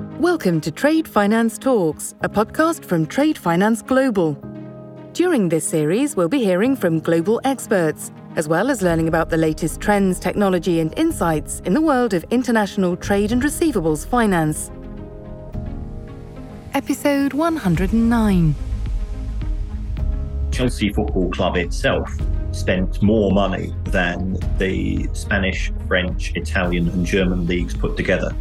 Welcome to Trade Finance Talks, a podcast from Trade Finance Global. During this series, we'll be hearing from global experts, as well as learning about the latest trends, technology, and insights in the world of international trade and receivables finance. Episode 109. Chelsea Football Club itself spent more money than the Spanish, French, Italian, and German leagues put together.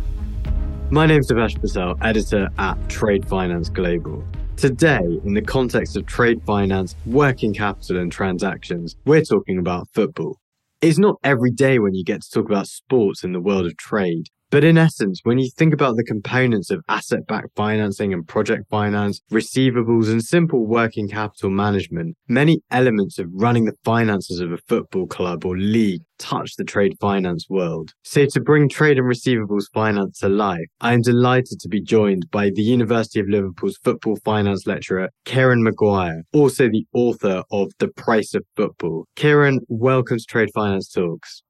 My name's Devesh Patel, editor at Trade Finance Global. Today, in the context of trade finance, working capital, and transactions, we're talking about football. It's not every day when you get to talk about sports in the world of trade. But in essence, when you think about the components of asset backed financing and project finance, receivables, and simple working capital management, many elements of running the finances of a football club or league touch the trade finance world. So to bring trade and receivables finance to life, I am delighted to be joined by the University of Liverpool's football finance lecturer, Kieran Maguire, also the author of The Price of Football. Kieran, welcome to Trade Finance Talks.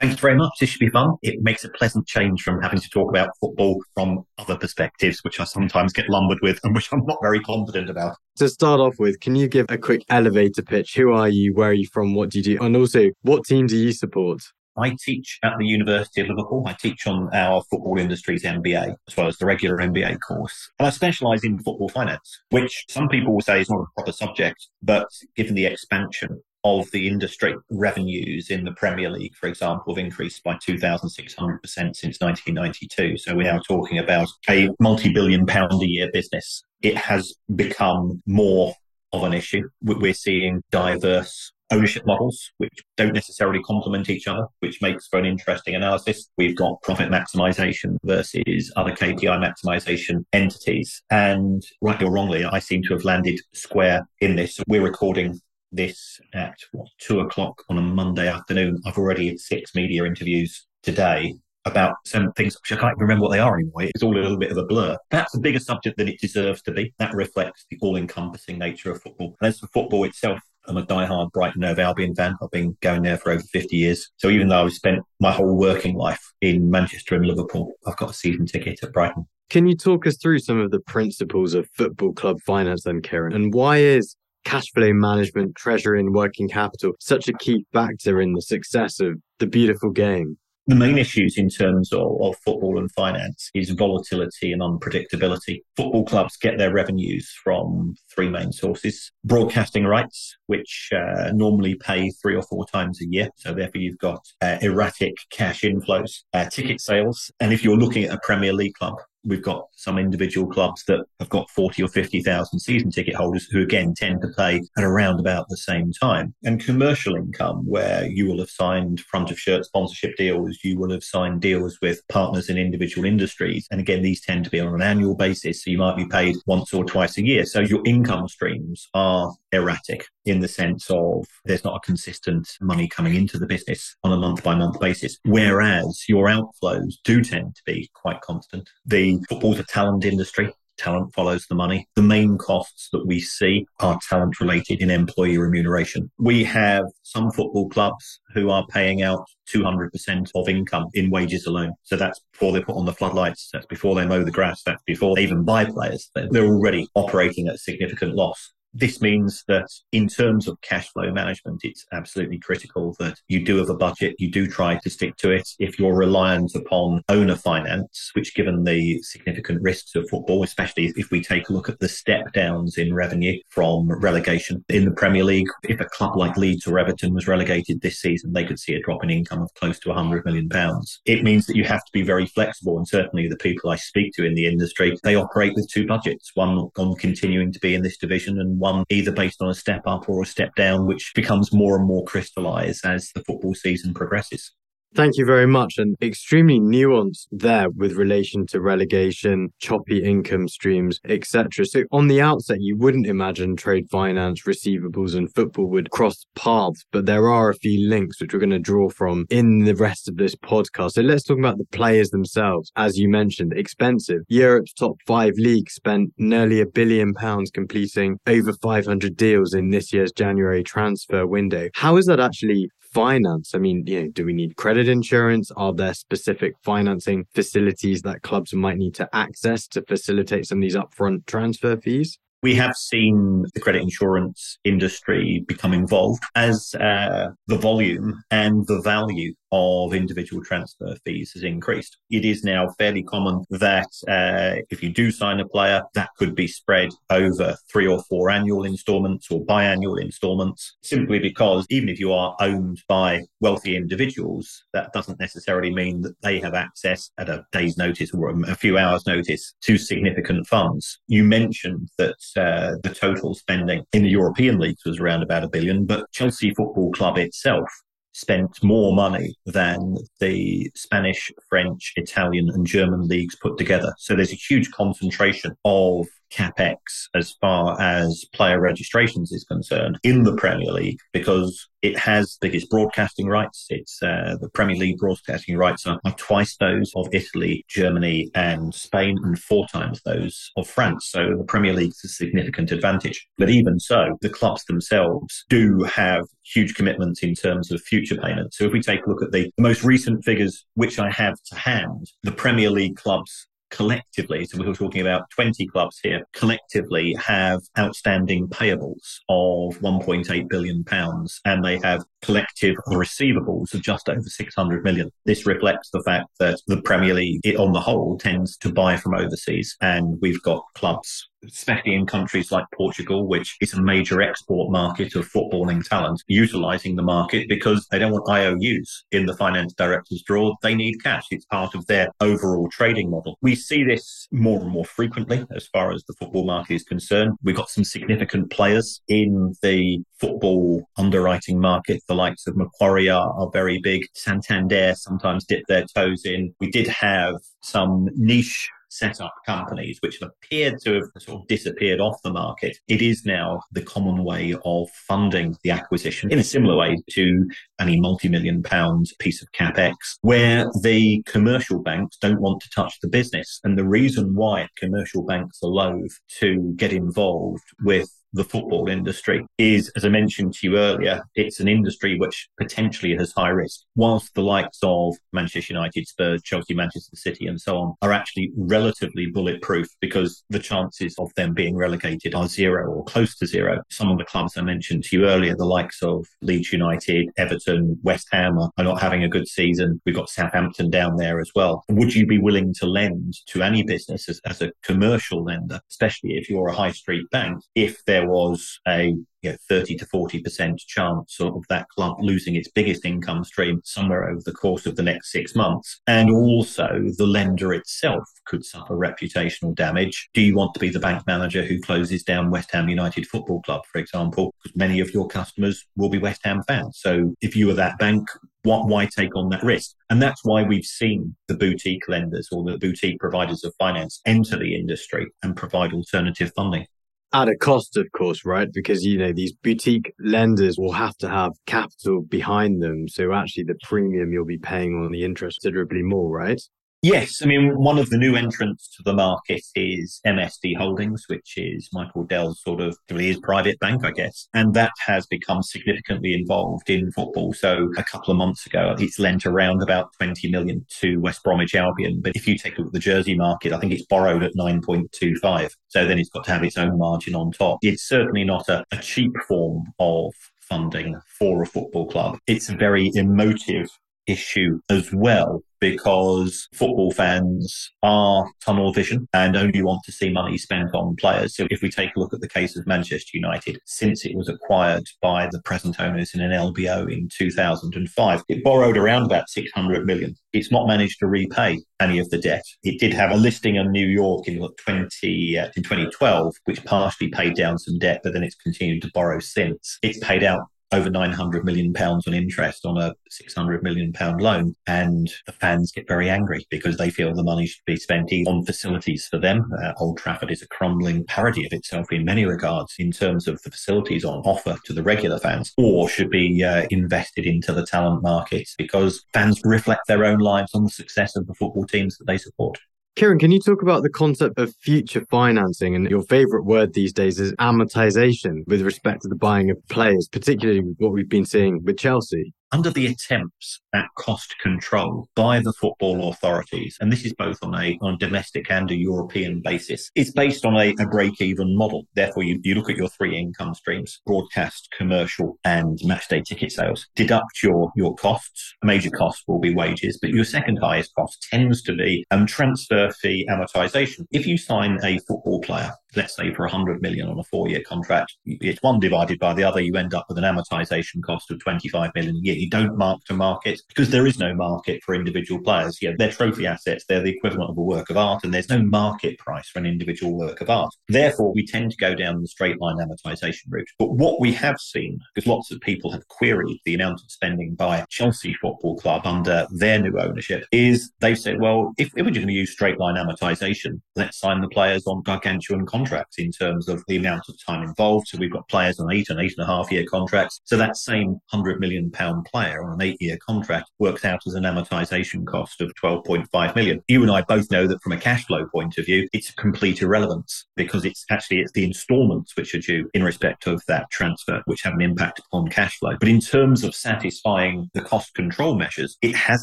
Thanks very much. This should be fun. It makes a pleasant change from having to talk about football from other perspectives, which I sometimes get lumbered with and which I'm not very confident about. To start off with, can you give a quick elevator pitch? Who are you? Where are you from? What do you do? And also, what team do you support? I teach at the University of Liverpool. I teach on our football industries MBA as well as the regular MBA course. And I specialize in football finance, which some people will say is not a proper subject, but given the expansion of the industry revenues in the Premier League, for example, have increased by 2,600% since 1992. So we're now talking about a multi billion pound a year business. It has become more of an issue. We're seeing diverse ownership models, which don't necessarily complement each other, which makes for an interesting analysis. We've got profit maximization versus other KPI maximization entities. And rightly or wrongly, I seem to have landed square in this. We're recording this at what, two o'clock on a Monday afternoon. I've already had six media interviews today about some things which I can't even remember what they are anymore. It's all a little bit of a blur. That's a bigger subject than it deserves to be. That reflects the all-encompassing nature of football. And as for football itself, I'm a die-hard Brighton Hove Albion fan. I've been going there for over 50 years. So even though I've spent my whole working life in Manchester and Liverpool, I've got a season ticket at Brighton. Can you talk us through some of the principles of football club finance then, Kieran? And why is cash flow management, treasury, and working capital such a key factor in the success of the beautiful game? The main issues in terms of, of, football and finance is volatility and unpredictability. Football clubs get their revenues from three main sources. Broadcasting rights, which uh, normally pay three or four times a year. So therefore you've got uh, erratic cash inflows, uh, ticket sales. And if you're looking at a Premier League club, we've got some individual clubs that have got 40 or 50,000 season ticket holders who again tend to pay at around about the same time. And commercial income, where you will have signed front of shirt sponsorship deals, you will have signed deals with partners in individual industries. And again, these tend to be on an annual basis. So you might be paid once or twice a year. So your income streams are erratic in the sense of there's not a consistent money coming into the business on a month by month basis. Whereas your outflows do tend to be quite constant. The football's a talent industry. Talent follows the money. The main costs that we see are talent related in employee remuneration. We have some football clubs who are paying out 200% of income in wages alone. So that's before they put on the floodlights. That's before they mow the grass. That's before they even buy players. They're already operating at significant loss. This means that in terms of cash flow management, it's absolutely critical that you do have a budget, you do try to stick to it. If you're reliant upon owner finance, which given the significant risks of football, especially if we take a look at the step downs in revenue from relegation in the Premier League, if a club like Leeds or Everton was relegated this season, they could see a drop in income of close to 100 million pounds. It means that you have to be very flexible. And certainly the people I speak to in the industry, they operate with two budgets, one on continuing to be in this division and either based on a step up or a step down, which becomes more and more crystallized as the football season progresses. Thank you very much. And extremely nuanced there with relation to relegation, choppy income streams, etc. So on the outset, you wouldn't imagine trade finance, receivables and football would cross paths, but there are a few links which we're going to draw from in the rest of this podcast. So let's talk about the players themselves. As you mentioned, expensive. Europe's top five leagues spent nearly a billion pounds completing over 500 deals in this year's January transfer window. How is that actually finance? I mean, you know, do we need credit insurance? Are there specific financing facilities that clubs might need to access to facilitate some of these upfront transfer fees? We have seen the credit insurance industry become involved as uh, the volume and the value of individual transfer fees has increased. It is now fairly common that uh, if you do sign a player, that could be spread over three or four annual installments or biannual installments, simply because even if you are owned by wealthy individuals, that doesn't necessarily mean that they have access at a day's notice or a few hours' notice to significant funds. You mentioned that uh, the total spending in the European leagues was around about a billion, but Chelsea Football Club itself spent more money than the Spanish, French, Italian, and German leagues put together. So there's a huge concentration of capex as far as player registrations is concerned in the Premier League because it has biggest broadcasting rights. It's uh, the Premier League broadcasting rights are, twice those of Italy, Germany, and Spain, and four times those of France. So the Premier League's a significant advantage. But even so, the clubs themselves do have huge commitments in terms of future payments. So if we take a look at the most recent figures, which I have to hand, the Premier League clubs collectively, so we're talking about 20 clubs here, collectively have outstanding payables of 1.8 billion pounds and they have collective receivables of just over 600 million. This reflects the fact that the Premier League, on the whole, tends to buy from overseas and we've got clubs especially in countries like Portugal, which is a major export market of footballing talent, utilizing the market because they don't want IOUs in the finance director's drawer. They need cash. It's part of their overall trading model. We see this more and more frequently as far as the football market is concerned. We've got some significant players in the football underwriting market. The likes of Macquarie are, are very big. Santander sometimes dip their toes in. We did have some niche set up companies which have appeared to have sort of disappeared off the market, it is now the common way of funding the acquisition in a similar way to any multi-million pound piece of capex where the commercial banks don't want to touch the business. And the reason why commercial banks are loath to get involved with the football industry is, as I mentioned to you earlier, it's an industry which potentially has high risk. Whilst the likes of Manchester United, Spurs, Chelsea, Manchester City, and so on are actually relatively bulletproof because the chances of them being relegated are zero or close to zero. Some of the clubs I mentioned to you earlier, the likes of Leeds United, Everton, West Ham are not having a good season. We've got Southampton down there as well. Would you be willing to lend to any business as, as a commercial lender, especially if you're a high street bank, if there was a you know, 30 to 40% chance of that club losing its biggest income stream somewhere over the course of the next six months. And also the lender itself could suffer reputational damage. Do you want to be the bank manager who closes down West Ham United Football Club, for example? Because many of your customers will be West Ham fans. So if you were that bank, what, why take on that risk? And that's why we've seen the boutique lenders or the boutique providers of finance enter the industry and provide alternative funding at a cost, of course, right? Because, you know, these boutique lenders will have to have capital behind them. So actually the premium you'll be paying on the interest considerably more, right? Yes, I mean, one of the new entrants to the market is MSD Holdings, which is Michael Dell's sort of his private bank, I guess. And that has become significantly involved in football. So a couple of months ago, it's lent around about 20 million to West Bromwich Albion. But if you take a look at the Jersey market, I think it's borrowed at 9.25. So then it's got to have its own margin on top. It's certainly not a, a cheap form of funding for a football club. It's a very emotive issue as well because football fans are tunnel vision and only want to see money spent on players. So if we take a look at the case of Manchester United, since it was acquired by the present owners in an LBO in 2005, it borrowed around about 600 million. It's not managed to repay any of the debt. It did have a listing in New York in 20 uh, in 2012, which partially paid down some debt, but then it's continued to borrow since. It's paid out over 900 million pounds on interest on a 600 million pound loan. And the fans get very angry because they feel the money should be spent on facilities for them. Uh, Old Trafford is a crumbling parody of itself in many regards in terms of the facilities on offer to the regular fans or should be uh, invested into the talent markets because fans reflect their own lives on the success of the football teams that they support. Kieran, can you talk about the concept of future financing? And your favorite word these days is amortization with respect to the buying of players, particularly what we've been seeing with Chelsea. Under the attempts at cost control by the football authorities, and this is both on a, on a domestic and a European basis, it's based on a, a break even model. Therefore, you, you look at your three income streams broadcast, commercial, and matchday ticket sales. Deduct your, your costs. A major cost will be wages, but your second highest cost tends to be um, transfer fee amortization. If you sign a football player let's say for 100 million on a four year contract, it's one divided by the other, you end up with an amortization cost of 25 million a year. You don't mark to market because there is no market for individual players. Yeah, they're trophy assets. They're the equivalent of a work of art and there's no market price for an individual work of art. Therefore, we tend to go down the straight line amortization route. But what we have seen, because lots of people have queried the amount of spending by Chelsea Football Club under their new ownership, is they've said, well, if, if we're just going to use straight line amortization, let's sign the players on gargantuan contracts in terms of the amount of time involved. So we've got players on eight and eight and a half year contracts. So that same hundred million pound player on an eight year contract works out as an amortization cost of 12.5 million. You and I both know that from a cash flow point of view, it's a complete irrelevance because it's actually, it's the installments which are due in respect of that transfer, which have an impact upon cash flow. But in terms of satisfying the cost control measures, it has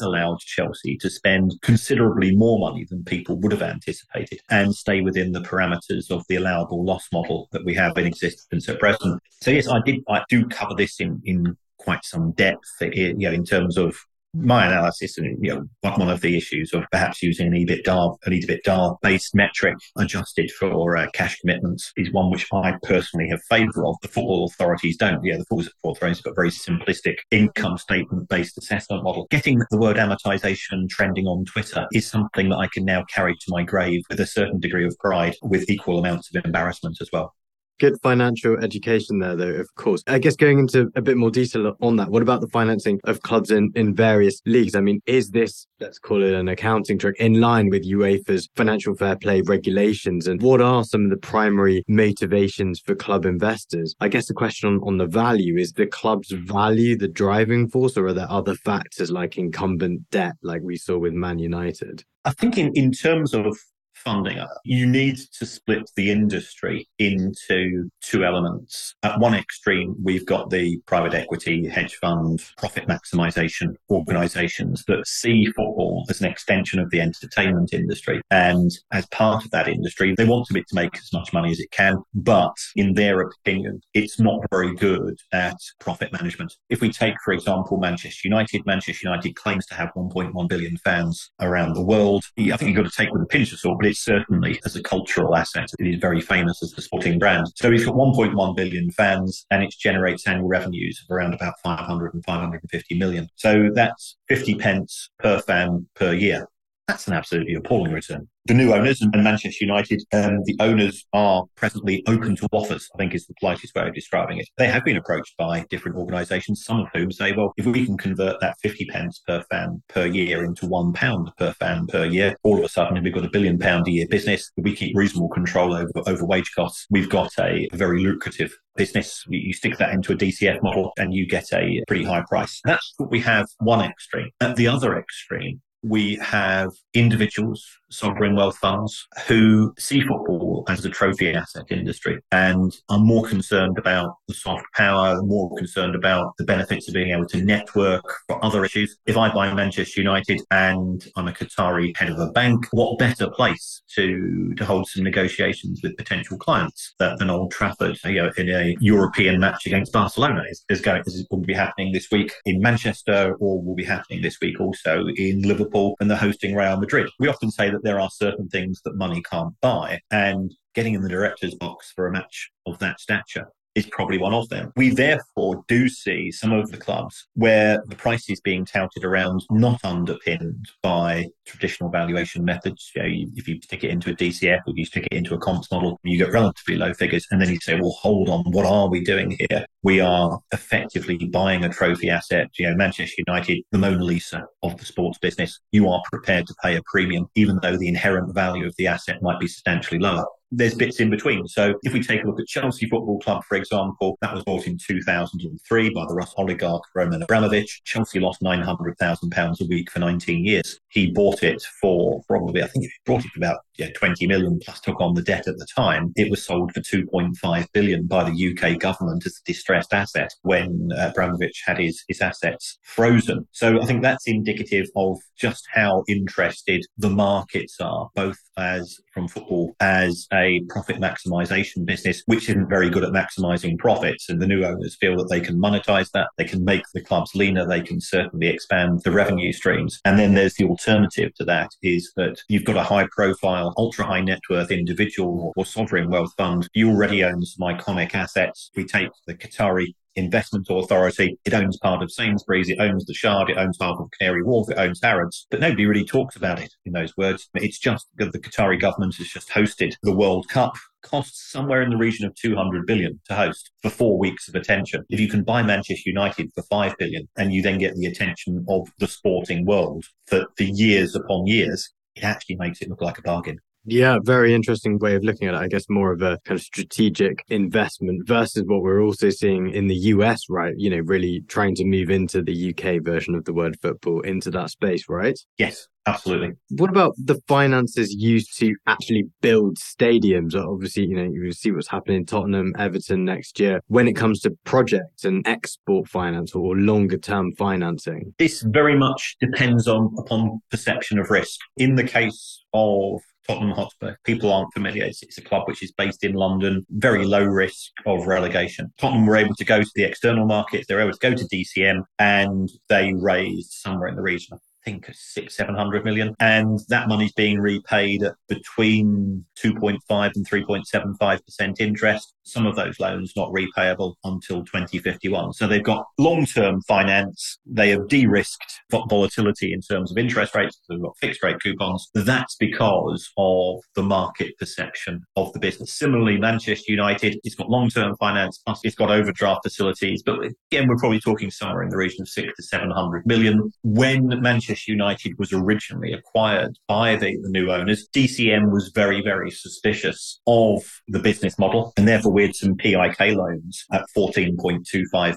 allowed Chelsea to spend considerably more money than people would have anticipated and stay within the parameters of the allowable loss model that we have in existence at present. So yes, I did. I do cover this in in quite some depth, you know, in terms of my analysis and you know one of the issues of perhaps using an EBITDA an EBITDA based metric adjusted for uh, cash commitments is one which I personally have favour of. The football authorities don't. Yeah, the football authorities have got very simplistic income statement based assessment model. Getting the word amortization trending on Twitter is something that I can now carry to my grave with a certain degree of pride, with equal amounts of embarrassment as well. Good financial education there, though, of course. I guess going into a bit more detail on that, what about the financing of clubs in, in various leagues? I mean, is this, let's call it an accounting trick, in line with UEFA's financial fair play regulations? And what are some of the primary motivations for club investors? I guess the question on, on the value is the club's value the driving force, or are there other factors like incumbent debt, like we saw with Man United? I think in, in terms of funding. You need to split the industry into two elements. At one extreme, we've got the private equity, hedge fund, profit maximization organizations that see football as an extension of the entertainment industry. And as part of that industry, they want it to make as much money as it can. But in their opinion, it's not very good at profit management. If we take, for example, Manchester United, Manchester United claims to have 1.1 billion fans around the world. I think you've got to take with a pinch of salt, but certainly as a cultural asset, it is very famous as a sporting brand. So it's got 1.1 billion fans and it generates annual revenues of around about 500 and 550 million. So that's 50 pence per fan per year. That's an absolutely appalling return. The new owners and Manchester United, um, the owners are presently open to offers, I think is the politest way of describing it. They have been approached by different organisations, some of whom say, well, if we can convert that 50 pence per fan per year into one pound per fan per year, all of a sudden we've got a billion pound a year business. If we keep reasonable control over, over wage costs, we've got a very lucrative business. You stick that into a DCF model and you get a pretty high price. That's what we have one extreme. At the other extreme, we have individuals, sovereign wealth funds, who see football as a trophy asset industry and are more concerned about the soft power, more concerned about the benefits of being able to network for other issues. If I buy Manchester United and I'm a Qatari head of a bank, what better place to, to hold some negotiations with potential clients than Old Trafford, you know, in a European match against Barcelona is, is going, is, be happening this week in Manchester or will be happening this week also in Liverpool and they're hosting Real Madrid. We often say that there are certain things that money can't buy, and getting in the director's box for a match of that stature is probably one of them. We therefore do see some of the clubs where the price is being touted around not underpinned by traditional valuation methods. You know, if you stick it into a DCF, or you stick it into a comps model, you get relatively low figures. And then you say, well, hold on, what are we doing here? We are effectively buying a trophy asset. You know, Manchester United, the Mona Lisa of the sports business. You are prepared to pay a premium, even though the inherent value of the asset might be substantially lower there's bits in between. So if we take a look at Chelsea Football Club, for example, that was bought in 2003 by the Russian oligarch Roman Abramovich. Chelsea lost £900,000 a week for 19 years. He bought it for probably, I think he bought it for about yeah, 20 million plus took on the debt at the time. It was sold for 2.5 billion by the UK government as a distressed asset when Abramovich had his, his assets frozen. So I think that's indicative of just how interested the markets are, both as from football as a profit maximization business, which isn't very good at maximizing profits. And the new owners feel that they can monetize that. They can make the clubs leaner. They can certainly expand the revenue streams. And then there's the alternative to that is that you've got a high profile, ultra high net worth individual or sovereign wealth fund. You already own some iconic assets. We take the Qatari investment authority. It owns part of Sainsbury's, it owns the Shard, it owns half of Canary Wharf, it owns Harrods, but nobody really talks about it in those words. It's just that the Qatari government has just hosted the World Cup costs somewhere in the region of 200 billion to host for four weeks of attention. If you can buy Manchester United for 5 billion and you then get the attention of the sporting world for, for years upon years, it actually makes it look like a bargain. Yeah, very interesting way of looking at it. I guess more of a kind of strategic investment versus what we're also seeing in the US, right? You know, really trying to move into the UK version of the word football into that space, right? Yes, absolutely. What about the finances used to actually build stadiums? Obviously, you know, you see what's happening in Tottenham, Everton next year when it comes to projects and export finance or longer term financing. This very much depends on upon perception of risk. In the case of Tottenham Hotspur. People aren't familiar. It's, it's, a club which is based in London, very low risk of relegation. Tottenham were able to go to the external markets. They were able to go to DCM and they raised somewhere in the region I think six, seven hundred million. And that money's being repaid at between 2.5 and 3.75% interest. Some of those loans not repayable until 2051. So they've got long-term finance. They have de-risked volatility in terms of interest rates. They've got fixed rate coupons. That's because of the market perception of the business. Similarly, Manchester United, it's got long-term finance, plus it's got overdraft facilities. But again, we're probably talking somewhere in the region of six to 700 million. When Manchester Manchester United was originally acquired by the, the new owners, DCM was very, very suspicious of the business model. And therefore, we had some PIK loans at 14.25%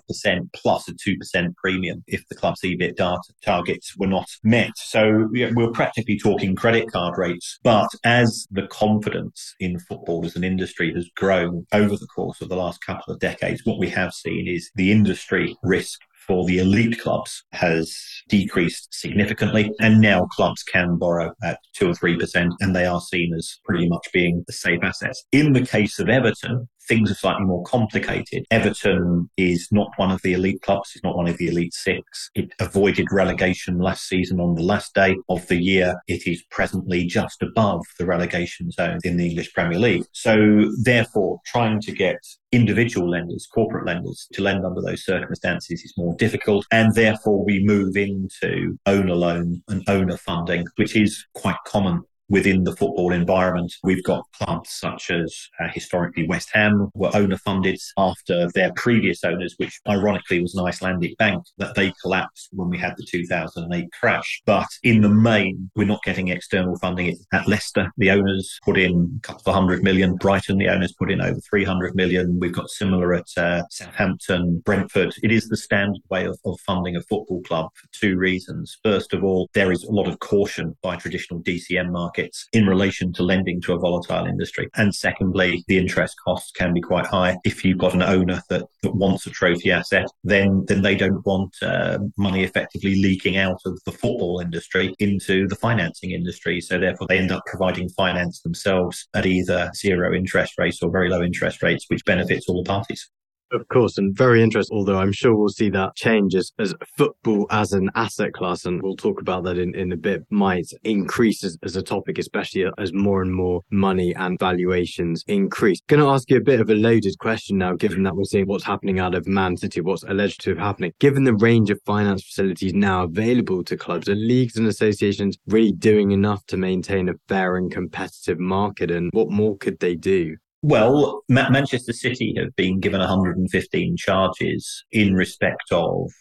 plus a 2% premium if the club's EBITDA targets were not met. So we we're practically talking credit card rates. But as the confidence in football as an industry has grown over the course of the last couple of decades, what we have seen is the industry risk for the elite clubs has decreased significantly. And now clubs can borrow at two or 3%, and they are seen as pretty much being the safe assets. In the case of Everton, things are slightly more complicated. Everton is not one of the elite clubs. It's not one of the elite six. It avoided relegation last season on the last day of the year. It is presently just above the relegation zone in the English Premier League. So therefore, trying to get individual lenders, corporate lenders to lend under those circumstances is more difficult. And therefore we move into owner loan and owner funding, which is quite common within the football environment. We've got clubs such as uh, historically West Ham were owner funded after their previous owners, which ironically was an Icelandic bank that they collapsed when we had the 2008 crash. But in the main, we're not getting external funding. At Leicester, the owners put in a couple of hundred million. Brighton, the owners put in over 300 million. We've got similar at uh, Southampton, Brentford. It is the standard way of, of funding a football club for two reasons. First of all, there is a lot of caution by traditional DCM markets markets in relation to lending to a volatile industry. And secondly, the interest costs can be quite high. If you've got an owner that, that wants a trophy asset, then, then they don't want uh, money effectively leaking out of the football industry into the financing industry. So therefore, they end up providing finance themselves at either zero interest rates or very low interest rates, which benefits all the parties. Of course, and very interesting, although I'm sure we'll see that change as, as football as an asset class, and we'll talk about that in, in a bit, might increase as, as a topic, especially as more and more money and valuations increase. Going to ask you a bit of a loaded question now, given that we're seeing what's happening out of Man City, what's alleged to have happening. Given the range of finance facilities now available to clubs, are leagues and associations really doing enough to maintain a fair and competitive market? And what more could they do? Well, Manchester City have been given 115 charges in respect of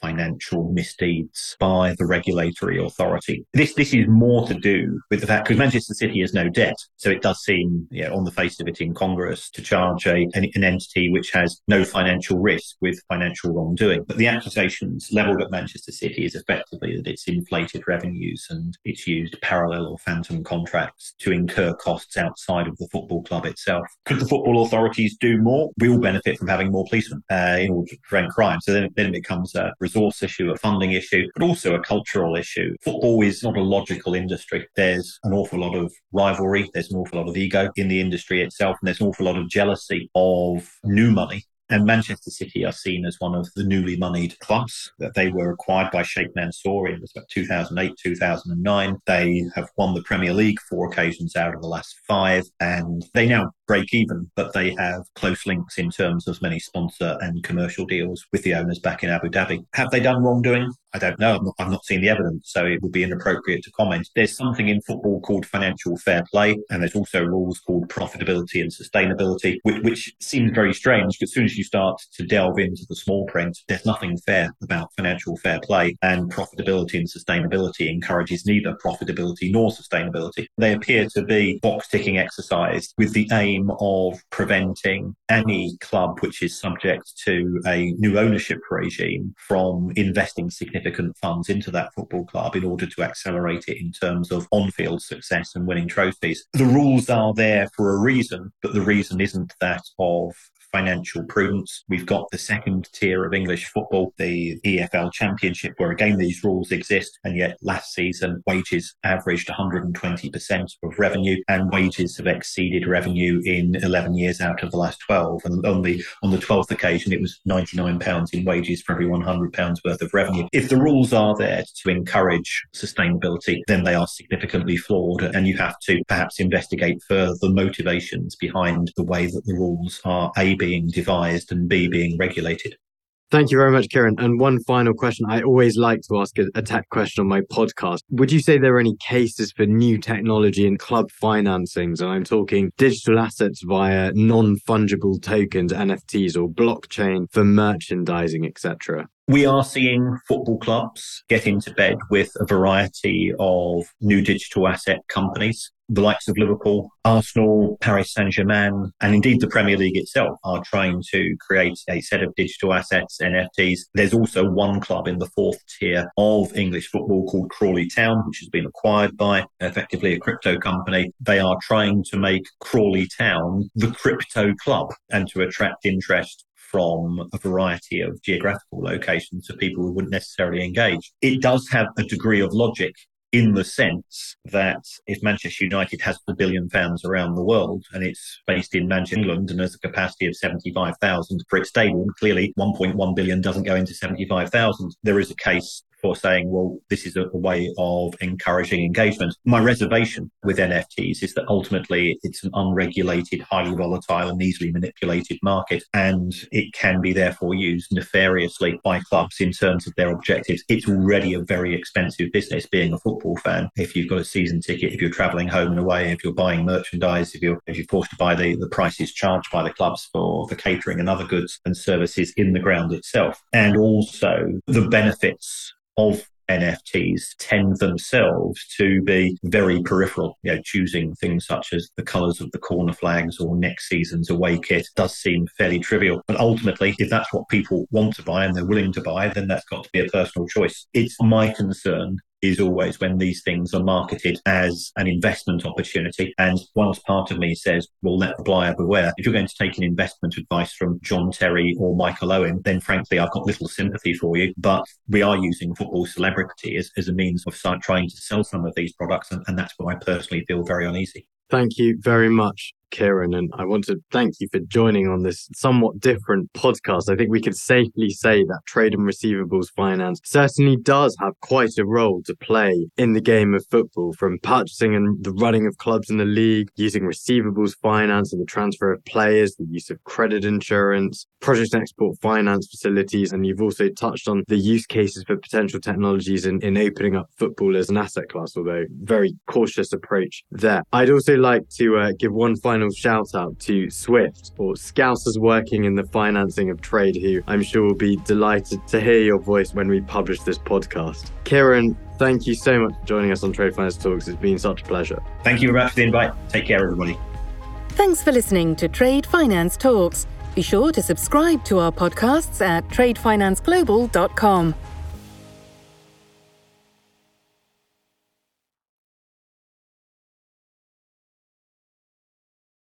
financial misdeeds by the regulatory authority. This this is more to do with the fact because Manchester City has no debt, so it does seem you know, on the face of it incongruous to charge a an, an entity which has no financial risk with financial wrongdoing. But the accusations levelled at Manchester City is effectively that it's inflated revenues and it's used parallel or phantom contracts to incur costs outside of the football club itself. Could the football authorities do more? We all benefit from having more policemen uh, in order to prevent crime. So then, then it becomes a resource issue, a funding issue, but also a cultural issue. Football is not a logical industry. There's an awful lot of rivalry. There's an awful lot of ego in the industry itself. And there's an awful lot of jealousy of new money and Manchester City are seen as one of the newly moneyed clubs that they were acquired by Sheikh Mansour in 2008, 2009. They have won the Premier League four occasions out of the last five, and they now break even, but they have close links in terms of many sponsor and commercial deals with the owners back in Abu Dhabi. Have they done wrongdoing? I don't know. I've not, I've not, seen the evidence, so it would be inappropriate to comment. There's something in football called financial fair play, and there's also rules called profitability and sustainability, which, which seems very strange. As soon as you start to delve into the small print, there's nothing fair about financial fair play, and profitability and sustainability encourages neither profitability nor sustainability. They appear to be box ticking exercise with the aim of preventing any club which is subject to a new ownership regime from investing significant significant funds into that football club in order to accelerate it in terms of on field success and winning trophies. The rules are there for a reason, but the reason isn't that of financial prudence. We've got the second tier of English football, the EFL Championship, where again these rules exist, and yet last season wages averaged 120% of revenue, and wages have exceeded revenue in 11 years out of the last 12. And only on the 12th occasion, it was 99 pounds in wages for every 100 pounds worth of revenue. If the rules are there to encourage sustainability, then they are significantly flawed, and you have to perhaps investigate further the motivations behind the way that the rules are a being devised and B being regulated. Thank you very much, Kieran. And one final question. I always like to ask a, tech question on my podcast. Would you say there are any cases for new technology in club financings? And I'm talking digital assets via non fungible tokens, NFTs, or blockchain for merchandising, etc. We are seeing football clubs get into bed with a variety of new digital asset companies. The likes of Liverpool, Arsenal, Paris Saint Germain, and indeed the Premier League itself are trying to create a set of digital assets, NFTs. There's also one club in the fourth tier of English football called Crawley Town, which has been acquired by effectively a crypto company. They are trying to make Crawley Town the crypto club and to attract interest from a variety of geographical locations of people who wouldn't necessarily engage. It does have a degree of logic in the sense that if Manchester United has a billion fans around the world and it's based in Manchester, England, and has a capacity of 75,000 for its stadium, clearly 1.1 billion doesn't go into 75,000. There is a case for saying, well, this is a, way of encouraging engagement. My reservation with NFTs is that ultimately it's an unregulated, highly volatile and easily manipulated market. And it can be therefore used nefariously by clubs in terms of their objectives. It's already a very expensive business being a football fan. If you've got a season ticket, if you're traveling home and away, if you're buying merchandise, if you're, if you're forced to buy the, the prices charged by the clubs for, for catering and other goods and services in the ground itself. And also the benefits of NFTs tend themselves to be very peripheral. You know, choosing things such as the colours of the corner flags or next season's away kit does seem fairly trivial. But ultimately, if that's what people want to buy and they're willing to buy, then that's got to be a personal choice. It's my concern is always when these things are marketed as an investment opportunity. And whilst part of me says, well, let the buyer beware, if you're going to take an investment advice from John Terry or Michael Owen, then frankly, I've got little sympathy for you. But we are using football celebrity as, as a means of trying to sell some of these products. And, and that's where I personally feel very uneasy. Thank you very much. Kieran, and I want to thank you for joining on this somewhat different podcast. I think we can safely say that trade and receivables finance certainly does have quite a role to play in the game of football, from purchasing and the running of clubs in the league, using receivables finance and the transfer of players, the use of credit insurance, project export finance facilities, and you've also touched on the use cases for potential technologies in, in opening up football as an asset class, although very cautious approach there. I'd also like to uh, give one final final shout out to Swift or Scousers working in the financing of trade, who I'm sure will be delighted to hear your voice when we publish this podcast. Kieran, thank you so much for joining us on Trade Finance Talks. It's been such a pleasure. Thank you very much for the invite. Take care, everybody. Thanks for listening to Trade Finance Talks. Be sure to subscribe to our podcasts at tradefinanceglobal.com.